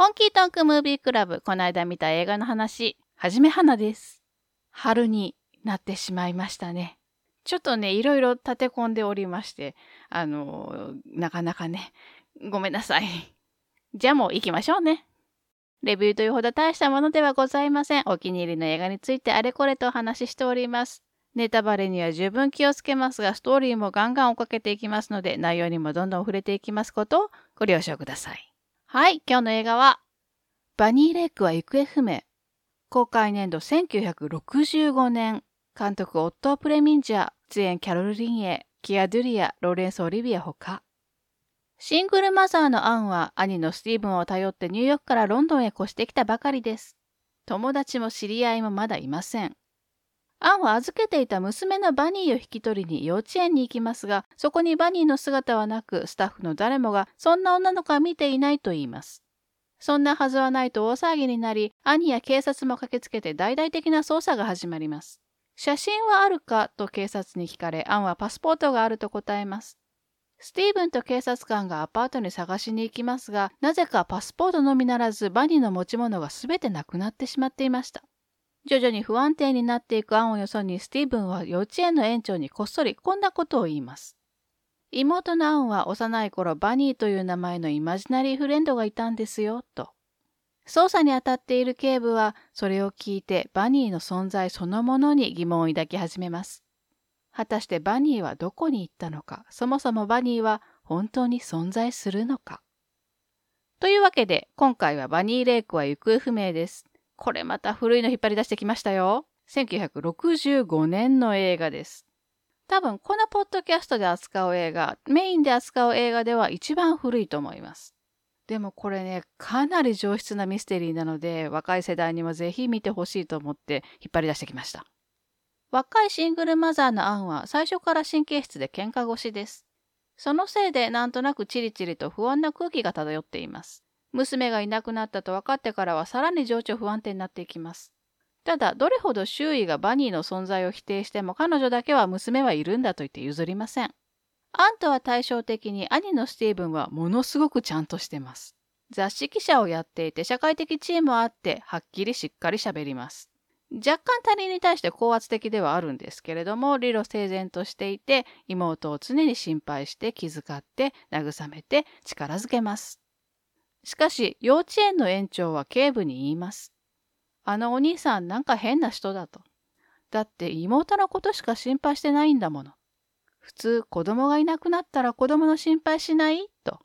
本気ートンクムービークラブ、この間見た映画の話、はじめはなです。春になってしまいましたね。ちょっとね、いろいろ立て込んでおりまして、あの、なかなかね、ごめんなさい。じゃあもう行きましょうね。レビューというほど大したものではございません。お気に入りの映画についてあれこれとお話ししております。ネタバレには十分気をつけますが、ストーリーもガンガン追っかけていきますので、内容にもどんどん触れていきますことをご了承ください。はい、今日の映画は、バニーレイクは行方不明。公開年度1965年。監督オットー・プレミンジャー、出演キャロル・リンレイ、キア・ドゥリア、ローレンス・オリヴィエほか。シングルマザーのアンは兄のスティーブンを頼ってニューヨークからロンドンへ越してきたばかりです。友達も知り合いもまだいません。アンは預けていた娘のバニーを引き取りに幼稚園に行きますが、そこにバニーの姿はなく、スタッフの誰もがそんな女の子は見ていないと言います。そんなはずはないと大騒ぎになり、兄や警察も駆けつけて大々的な捜査が始まります。写真はあるか？と警察に聞かれ、アンはパスポートがあると答えます。スティーブンと警察官がアパートに探しに行きますが、なぜかパスポートのみならずバニーの持ち物が全てなくなってしまっていました。徐々に不安定になっていくアンをよそにスティーブンは幼稚園の園長にこっそりこんなことを言います。妹のアンは幼い頃バニーという名前のイマジナリーフレンドがいたんですよ、と。捜査に当たっている警部はそれを聞いてバニーの存在そのものに疑問を抱き始めます。果たしてバニーはどこに行ったのか、そもそもバニーは本当に存在するのか。というわけで今回はバニー・レイクは行方不明です。これまた古いの引っ張り出してきましたよ。1965年の映画です。多分このポッドキャストで扱う映画、メインで扱う映画では一番古いと思います。でもこれね、かなり上質なミステリーなので、若い世代にもぜひ見てほしいと思って引っ張り出してきました。若いシングルマザーのアンは最初から神経質で喧嘩腰です。そのせいでなんとなくチリチリと不安な空気が漂っています。娘がいなくなったと分かってからはさらに情緒不安定になっていきます。ただ、どれほど周囲がバニーの存在を否定しても彼女だけは娘はいるんだと言って譲りません。アンとは対照的に兄のスティーブンはものすごくちゃんとしてます。雑誌記者をやっていて社会的地位もあってはっきりしっかり喋ります。若干他人に対して高圧的ではあるんですけれども理路整然としていて妹を常に心配して気遣って慰めて力づけます。しかし幼稚園の園長は警部に言います。あのお兄さんなんか変な人だと。だって妹のことしか心配してないんだもの。普通子供がいなくなったら子供の心配しない？と。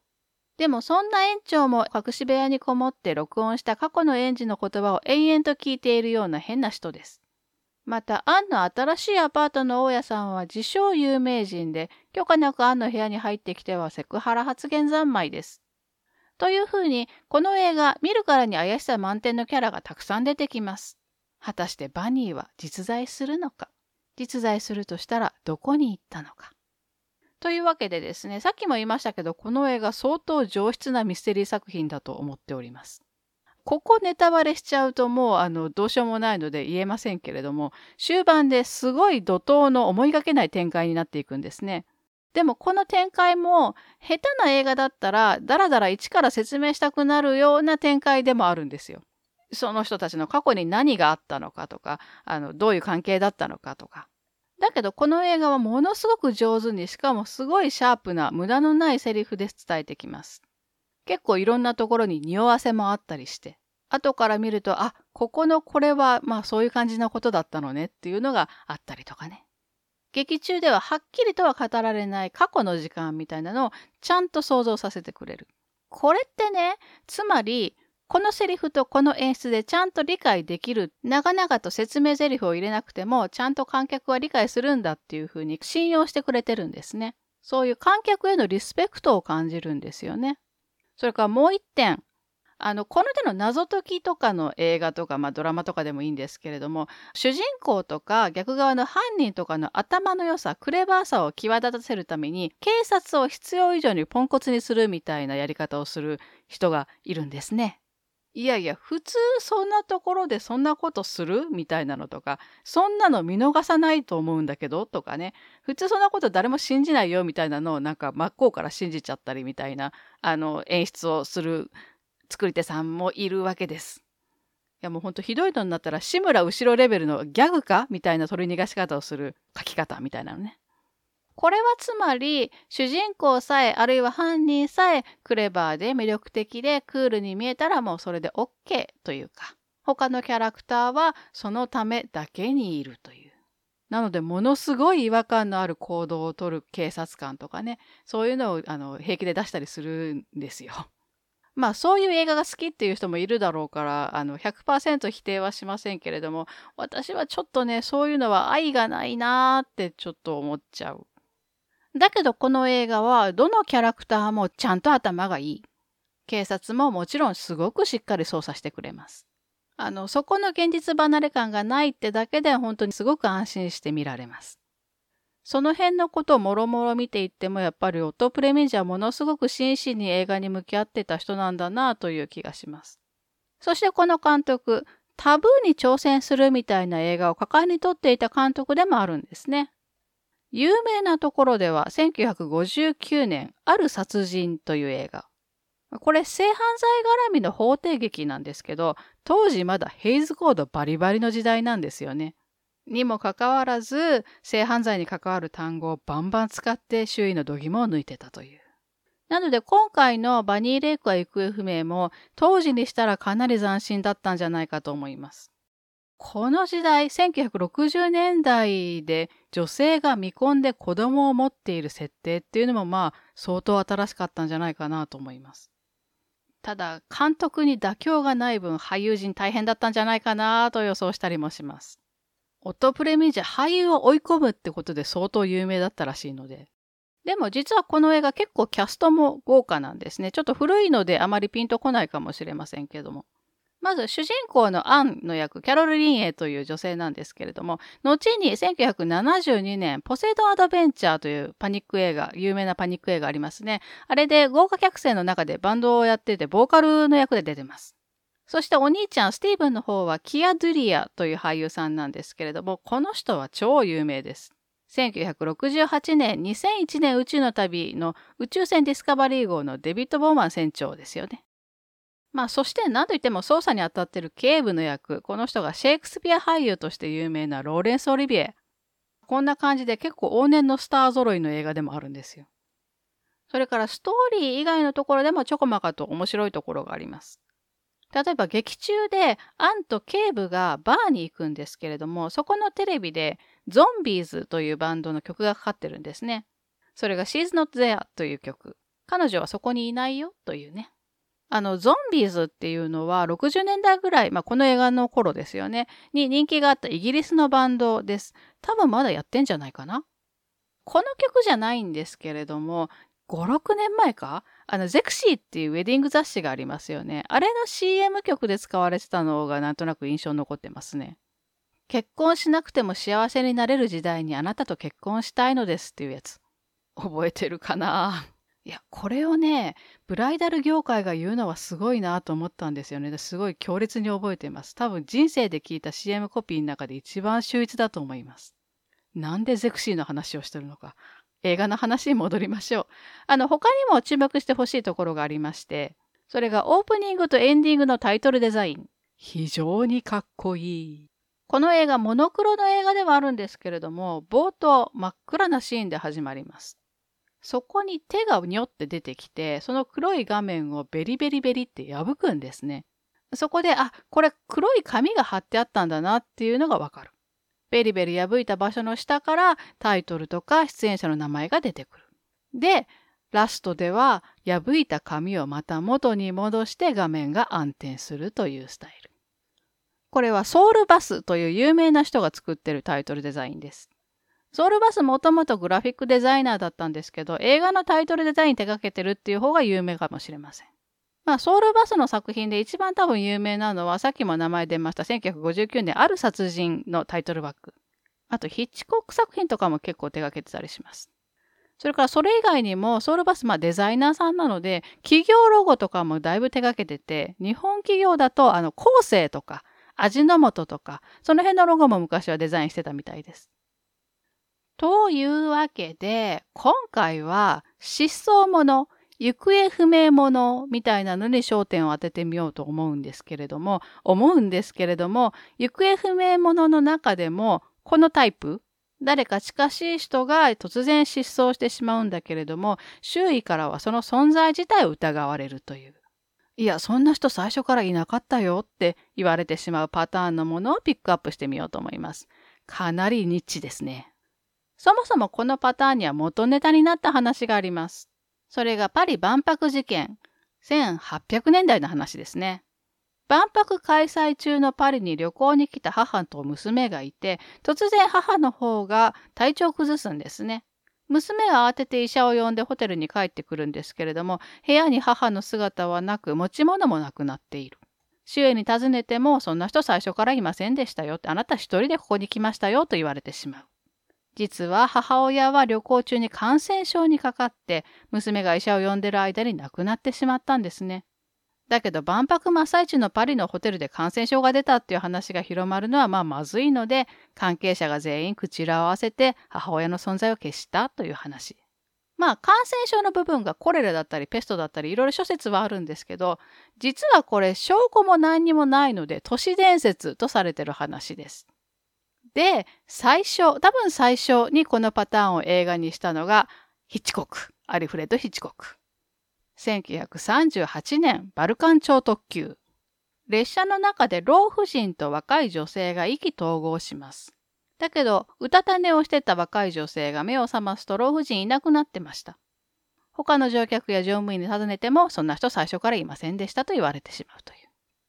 でもそんな園長も隠し部屋にこもって録音した過去の園児の言葉を延々と聞いているような変な人です。また、アンの新しいアパートの大家さんは自称有名人で、許可なくアンの部屋に入ってきてはセクハラ発言三昧です。というふうに、この映画、見るからに怪しさ満点のキャラがたくさん出てきます。果たしてバニーは実在するのか？実在するとしたらどこに行ったのか？というわけでですね、さっきも言いましたけど、この映画相当上質なミステリー作品だと思っております。ここネタバレしちゃうともうあのどうしようもないので言えませんけれども、終盤ですごい怒涛の思いがけない展開になっていくんですね。でもこの展開も下手な映画だったらダラダラ一から説明したくなるような展開でもあるんですよ。その人たちの過去に何があったのかとか、あのどういう関係だったのかとか、だけどこの映画はものすごく上手にしかもすごいシャープな無駄のないセリフで伝えてきます。結構いろんなところに匂わせもあったりして後から見るとあここのこれはまあそういう感じのことだったのねっていうのがあったりとかね。劇中でははっきりとは語られない過去の時間みたいなのをちゃんと想像させてくれる。これってねつまりこのセリフとこの演出でちゃんと理解できる長々と説明セリフを入れなくてもちゃんと観客は理解するんだっていうふうに信用してくれてるんですね。そういう観客へのリスペクトを感じるんですよね。それからもう一点あのこの手の謎解きとかの映画とか、まあ、ドラマとかでもいいんですけれども主人公とか逆側の犯人とかの頭の良さクレバーさを際立たせるために警察を必要以上にポンコツにするみたいなやり方をする人がいるんですね。いやいや、普通そんなところでそんなことするみたいなのとか、そんなの見逃さないと思うんだけどとかね、普通そんなこと誰も信じないよみたいなのをなんか真っ向から信じちゃったりみたいな、あの、演出をする作り手さんもいるわけです。いやもうほんとひどいのになったら志村後ろレベルのギャグかみたいな取り逃がし方をする書き方みたいなのね。これはつまり主人公さえあるいは犯人さえクレバーで魅力的でクールに見えたらもうそれで OK というか他のキャラクターはそのためだけにいるという。なのでものすごい違和感のある行動をとる警察官とかねそういうのをあの平気で出したりするんですよ。まあそういう映画が好きっていう人もいるだろうからあの100%否定はしませんけれども私はちょっとねそういうのは愛がないなーってちょっと思っちゃう。だけどこの映画はどのキャラクターもちゃんと頭がいい。警察ももちろんすごくしっかり捜査してくれます。あの、そこの現実離れ感がないってだけで本当にすごく安心して見られます。その辺のことをもろもろ見ていってもやっぱりオット・プレミンジはものすごく真摯に映画に向き合ってた人なんだなという気がします。そしてこの監督、タブーに挑戦するみたいな映画を果敢に撮っていた監督でもあるんですね。有名なところでは1959年、ある殺人という映画。これ性犯罪絡みの法廷劇なんですけど、当時まだヘイズコードバリバリの時代なんですよね。にもかかわらず、性犯罪に関わる単語をバンバン使って周囲の度肝を抜いてたという。なので今回のバニー・レイクは行方不明も当時にしたらかなり斬新だったんじゃないかと思います。この時代、1960年代で女性が未婚で子供を持っている設定っていうのもまあ相当新しかったんじゃないかなと思います。ただ、監督に妥協がない分俳優陣大変だったんじゃないかなと予想したりもします。オトプレミジャー俳優を追い込むってことで相当有名だったらしいので。でも実はこの映画結構キャストも豪華なんですね。ちょっと古いのであまりピンとこないかもしれませんけども。まず主人公のアンの役、キャロル・リンエという女性なんですけれども、後に1972年、ポセイド・アドベンチャーというパニック映画、有名なパニック映画ありますね。あれで豪華客船の中でバンドをやってて、ボーカルの役で出てます。そしてお兄ちゃん、スティーブンの方はキア・ドゥリアという俳優さんなんですけれども、この人は超有名です。1968年、2001年宇宙の旅の宇宙船ディスカバリー号のデビッド・ボーマン船長ですよね。まあ、そして何といっても捜査に当たっている警部の役、この人がシェイクスピア俳優として有名なローレンス・オリビエ。こんな感じで結構往年のスター揃いの映画でもあるんですよ。それからストーリー以外のところでもちょこまかと面白いところがあります。例えば劇中でアンと警部がバーに行くんですけれども、そこのテレビでゾンビーズというバンドの曲がかかってるんですね。それが She's Not There という曲。彼女はそこにいないよというね。あの、ゾンビーズっていうのは60年代ぐらい、まあ、この映画の頃ですよね、に人気があったイギリスのバンドです。多分まだやってんじゃないかなこの曲じゃないんですけれども、5、6年前かあの、ゼクシーっていうウェディング雑誌がありますよね。あれの CM 曲で使われてたのがなんとなく印象に残ってますね。結婚しなくても幸せになれる時代にあなたと結婚したいのですっていうやつ。覚えてるかな？いや、これをね、ブライダル業界が言うのはすごいなと思ったんですよね。すごい強烈に覚えています。多分人生で聞いた CM コピーの中で一番秀逸だと思います。なんでゼクシーの話をしてるのか。映画の話に戻りましょう。あの、他にも注目してほしいところがありまして、それがオープニングとエンディングのタイトルデザイン。非常にかっこいい。この映画、モノクロの映画ではあるんですけれども、冒頭真っ暗なシーンで始まります。そこに手がにょって出てきて、その黒い画面をベリベリベリって破くんですね。そこで、あ、これ黒い紙が貼ってあったんだなっていうのがわかる。ベリベリ破いた場所の下からタイトルとか出演者の名前が出てくる。で、ラストでは破いた紙をまた元に戻して画面が暗転するというスタイル。これはソウルバスという有名な人が作ってるタイトルデザインです。ソウルバスもともとグラフィックデザイナーだったんですけど、映画のタイトルデザイン手掛けてるっていう方が有名かもしれません。まあ、ソウルバスの作品で一番多分有名なのは、さっきも名前出ました1959年ある殺人のタイトルバック。あと、ヒッチコック作品とかも結構手掛けてたりします。それからそれ以外にも、ソウルバス、まあデザイナーさんなので、企業ロゴとかもだいぶ手掛けてて、日本企業だと、あの、構成とか、味の素とか、その辺のロゴも昔はデザインしてたみたいです。というわけで、今回は失踪者、行方不明者みたいなのに焦点を当ててみようと思うんですけれども、思うんですけれども、行方不明者の中でも、このタイプ、誰か近しい人が突然失踪してしまうんだけれども、周囲からはその存在自体を疑われるという。いや、そんな人最初からいなかったよって言われてしまうパターンのものをピックアップしてみようと思います。かなりニッチですね。そもそもこのパターンには元ネタになった話があります。それがパリ万博事件。1800年代の話ですね。万博開催中のパリに旅行に来た母と娘がいて、突然母の方が体調を崩すんですね。娘は慌てて医者を呼んでホテルに帰ってくるんですけれども、部屋に母の姿はなく、持ち物もなくなっている。周囲に尋ねても、そんな人最初からいませんでしたよって、あなた一人でここに来ましたよと言われてしまう。実は母親は旅行中に感染症にかかって娘が医者を呼んでる間に亡くなってしまったんですね。だけど万博真っ最中のパリのホテルで感染症が出たっていう話が広まるのはまあまずいので関係者が全員口を合わせて母親の存在を消したという話。まあ感染症の部分がコレラだったりペストだったりいろいろ諸説はあるんですけど実はこれ証拠も何にもないので都市伝説とされてる話です。で、最初、多分最初にこのパターンを映画にしたのが、ヒッチコック、アリフレッド・ヒッチコック。1938年、バルカン超特急。列車の中で老婦人と若い女性が意気投合します。だけど、うたた寝をしてた若い女性が目を覚ますと老婦人いなくなってました。他の乗客や乗務員に尋ねても、そんな人最初からいませんでしたと言われてしまうという。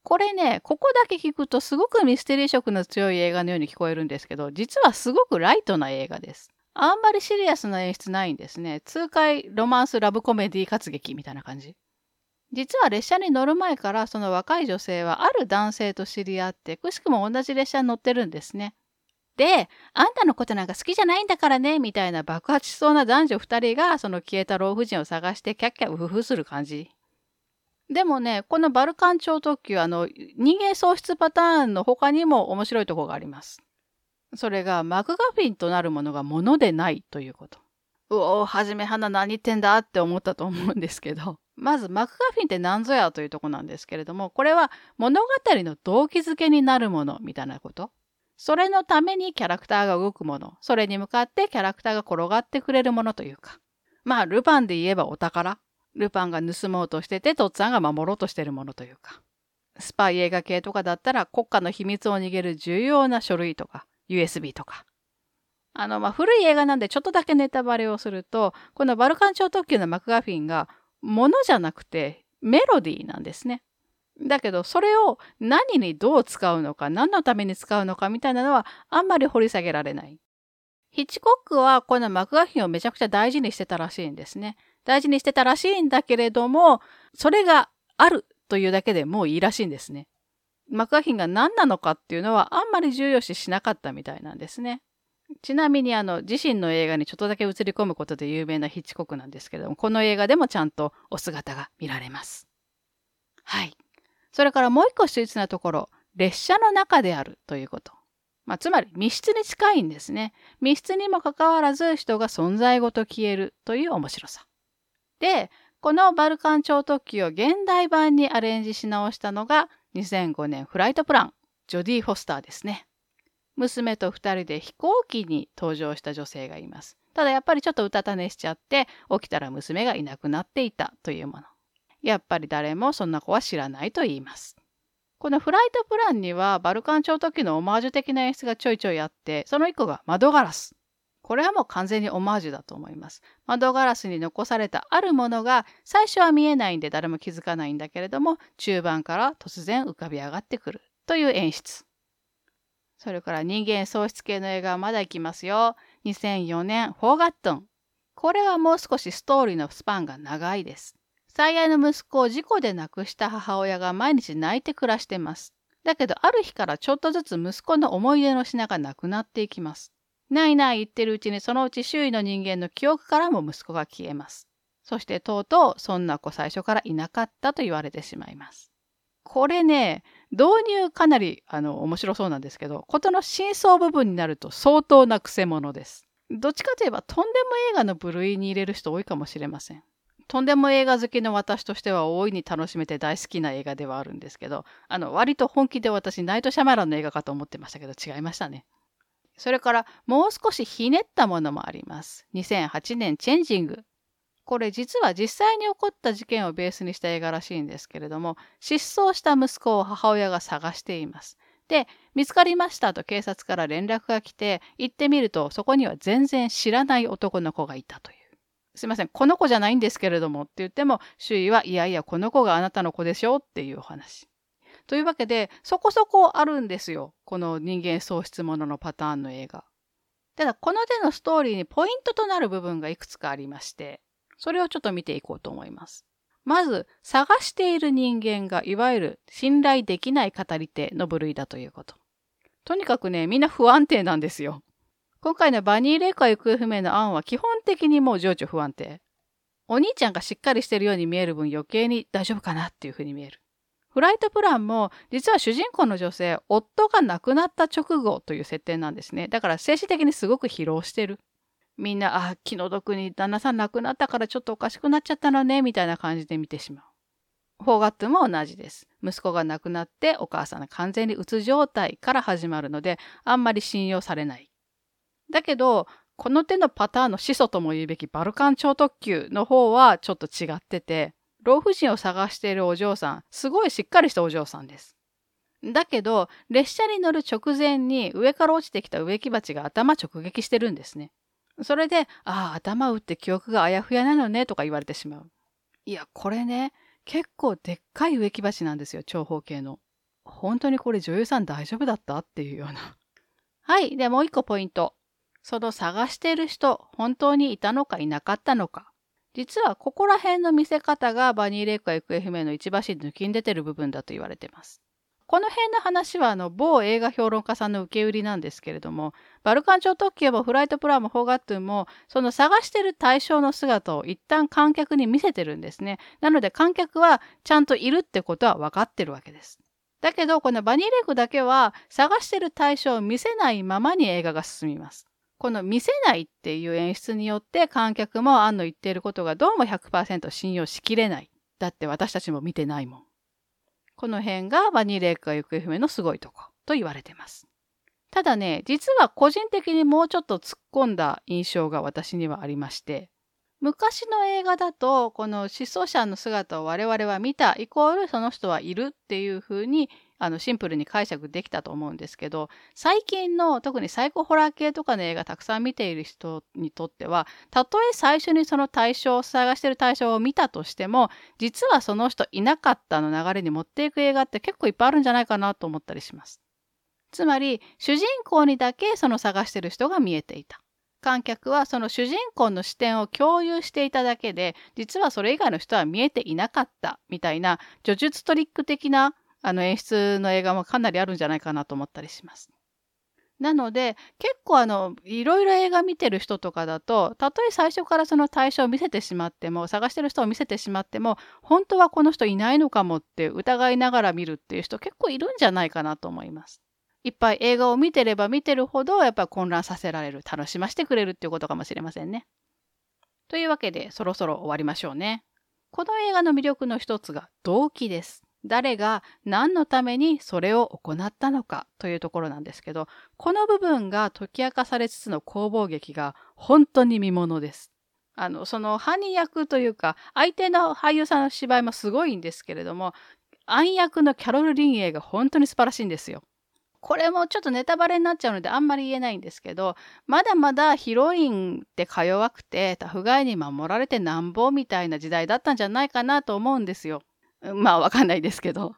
これね、ここだけ聞くとすごくミステリー色の強い映画のように聞こえるんですけど、実はすごくライトな映画です。あんまりシリアスな演出ないんですね。痛快ロマンスラブコメディ活劇みたいな感じ。実は列車に乗る前からその若い女性はある男性と知り合ってくしくも同じ列車に乗ってるんですね。で、あんたのことなんか好きじゃないんだからね、みたいな爆発しそうな男女2人がその消えた老婦人を探してキャッキャウフフする感じ。でもね、このバルカン超特急、あの、人間喪失パターンの他にも面白いところがあります。それが、マクガフィンとなるものがものでないということ。うおはじめ花何言ってんだって思ったと思うんですけど、まずマクガフィンって何ぞやというとこなんですけれども、これは物語の動機づけになるものみたいなこと。それのためにキャラクターが動くもの、それに向かってキャラクターが転がってくれるものというか。まあ、ルパンで言えばお宝。ルパンが盗もうとしてて、とっつぁんが守ろうとしてるものというか。スパイ映画系とかだったら国家の秘密を逃げる重要な書類とか、USB とか。あの、まあ、古い映画なんでちょっとだけネタバレをすると、このバルカン超特急のマクガフィンが、ものじゃなくてメロディーなんですね。だけど、それを何にどう使うのか、何のために使うのかみたいなのはあんまり掘り下げられない。ヒッチコックはこのマクガフィンをめちゃくちゃ大事にしてたらしいんですね。大事にしてたらしいんだけれども、それがあるというだけでもういいらしいんですね。マクガフィンが何なのかっていうのはあんまり重要視しなかったみたいなんですね。ちなみにあの自身の映画にちょっとだけ映り込むことで有名なヒッチコックなんですけれども、この映画でもちゃんとお姿が見られます。はい。それからもう一個秀逸なところ、列車の中であるということ。まあ、つまり密室に近いんですね。密室にもかかわらず人が存在ごと消えるという面白さ。で、このバルカン超特急を現代版にアレンジし直したのが2005年フライトプラン、ジョディ・フォスターですね。娘と2人で飛行機に登場した女性がいます。ただやっぱりちょっとうたた寝しちゃって起きたら娘がいなくなっていたというもの。やっぱり誰もそんな子は知らないと言います。このフライトプランにはバルカン超特急のオマージュ的な演出がちょいちょいあってその1個が窓ガラス。これはもう完全にオマージュだと思います。窓ガラスに残されたあるものが最初は見えないんで誰も気づかないんだけれども中盤から突然浮かび上がってくるという演出。それから人間喪失系の映画はまだ行きますよ。2004年、フォーガットン。これはもう少しストーリーのスパンが長いです。最愛の息子を事故で亡くした母親が毎日泣いて暮らしてます。だけどある日からちょっとずつ息子の思い出の品がなくなっていきます。ないない言ってるうちにそのうち周囲の人間の記憶からも息子が消えます。そしてとうとうそんな子最初からいなかったと言われてしまいます。これね、導入かなりあの面白そうなんですけど、ことの真相部分になると相当なくせ者です。どっちかといえばとんでも映画の部類に入れる人多いかもしれません。とんでも映画好きの私としては大いに楽しめて大好きな映画ではあるんですけど、あの、割と本気で私、ナイト・シャマランの映画かと思ってましたけど、違いましたね。それから、もう少しひねったものもあります。2008年、チェンジング。これ実は実際に起こった事件をベースにした映画らしいんですけれども、失踪した息子を母親が探しています。で、見つかりましたと警察から連絡が来て、行ってみると、そこには全然知らない男の子がいたという。すいません、この子じゃないんですけれどもって言っても、周囲はいやいや、この子があなたの子でしょっていうお話。というわけで、そこそこあるんですよ。この人間喪失もののパターンの映画。ただ、この手のストーリーにポイントとなる部分がいくつかありまして、それをちょっと見ていこうと思います。まず、探している人間がいわゆる信頼できない語り手の部類だということ。とにかくね、みんな不安定なんですよ。今回のバニーレイカ行方不明の案は基本的にもう情緒不安定。お兄ちゃんがしっかりしてるように見える分余計に大丈夫かなっていうふうに見える。フライトプランも実は主人公の女性、夫が亡くなった直後という設定なんですね。だから精神的にすごく疲労してる。みんな、あ、気の毒に旦那さん亡くなったからちょっとおかしくなっちゃったのね、みたいな感じで見てしまう。フォーガットも同じです。息子が亡くなってお母さんが完全にうつ状態から始まるので、あんまり信用されない。だけど、この手のパターンの始祖とも言うべきバルカン超特急の方はちょっと違ってて、老婦人を探しているお嬢さん、すごいしっかりしたお嬢さんです。だけど、列車に乗る直前に上から落ちてきた植木鉢が頭直撃してるんですね。それで、ああ、頭打って記憶があやふやなのね、とか言われてしまう。いや、これね、結構でっかい植木鉢なんですよ、長方形の。本当にこれ女優さん大丈夫だった？っていうような。はい。で、もう一個ポイント。その探している人、本当にいたのかいなかったのか。実は、ここら辺の見せ方がバニーレイクが行方不明の一橋抜きん出てる部分だと言われてます。この辺の話はあの某映画評論家さんの受け売りなんですけれども、バルカン超特急もフライトプランもフォーガットゥンも、その探してる対象の姿を一旦観客に見せてるんですね。なので観客はちゃんといるってことは分かってるわけです。だけど、このバニーレイクだけは探してる対象を見せないままに映画が進みます。この見せないっていう演出によって観客もアンの言っていることがどうも100%信用しきれない。だって私たちも見てないもん。この辺がバニーレイクが行方不明のすごいとこと言われてます。ただね、実は個人的にもうちょっと突っ込んだ印象が私にはありまして、昔の映画だと、この失踪者の姿を我々は見た、イコールその人はいるっていう風にあのシンプルに解釈できたと思うんですけど最近の特にサイコホラー系とかの映画たくさん見ている人にとってはたとえ最初にその対象を探してる対象を見たとしても実はその人いなかったの流れに持っていく映画って結構いっぱいあるんじゃないかなと思ったりします。つまり主人公にだけその探してる人が見えていた。観客はその主人公の視点を共有していただけで実はそれ以外の人は見えていなかったみたいな叙述トリック的なあの演出の映画もかなりあるんじゃないかなと思ったりします。なので結構あのいろいろ映画見てる人とかだとたとえ最初からその対象を見せてしまっても探してる人を見せてしまっても本当はこの人いないのかもって疑いながら見るっていう人結構いるんじゃないかなと思います。いっぱい映画を見てれば見てるほどやっぱり混乱させられる楽しませてくれるっていうことかもしれませんね。というわけでそろそろ終わりましょうね。この映画の魅力の一つが動機です。誰が何のためにそれを行ったのかというところなんですけど、この部分が解き明かされつつの攻防劇が本当に見ものです。あの、その犯人役というか、相手の俳優さんの芝居もすごいんですけれども、暗役のキャロル・リンエイが本当に素晴らしいんですよ。これもちょっとネタバレになっちゃうのであんまり言えないんですけど、まだまだヒロインってか弱くて、タフガイに守られてなんぼみたいな時代だったんじゃないかなと思うんですよ。まあわかんないですけど。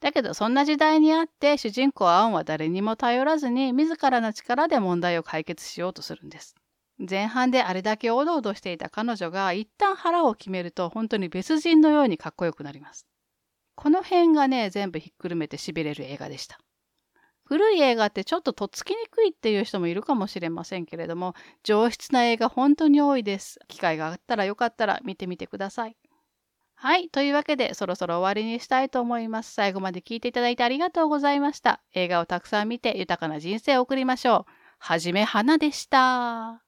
だけどそんな時代にあって主人公アオンは誰にも頼らずに自らの力で問題を解決しようとするんです。前半であれだけおどおどしていた彼女が一旦腹を決めると本当に別人のようにかっこよくなります。この辺がね、全部ひっくるめて痺れる映画でした。古い映画ってちょっととっつきにくいっていう人もいるかもしれませんけれども、上質な映画本当に多いです。機会があったらよかったら見てみてください。はい。というわけで、そろそろ終わりにしたいと思います。最後まで聞いていただいてありがとうございました。映画をたくさん見て豊かな人生を送りましょう。はじめはなでした。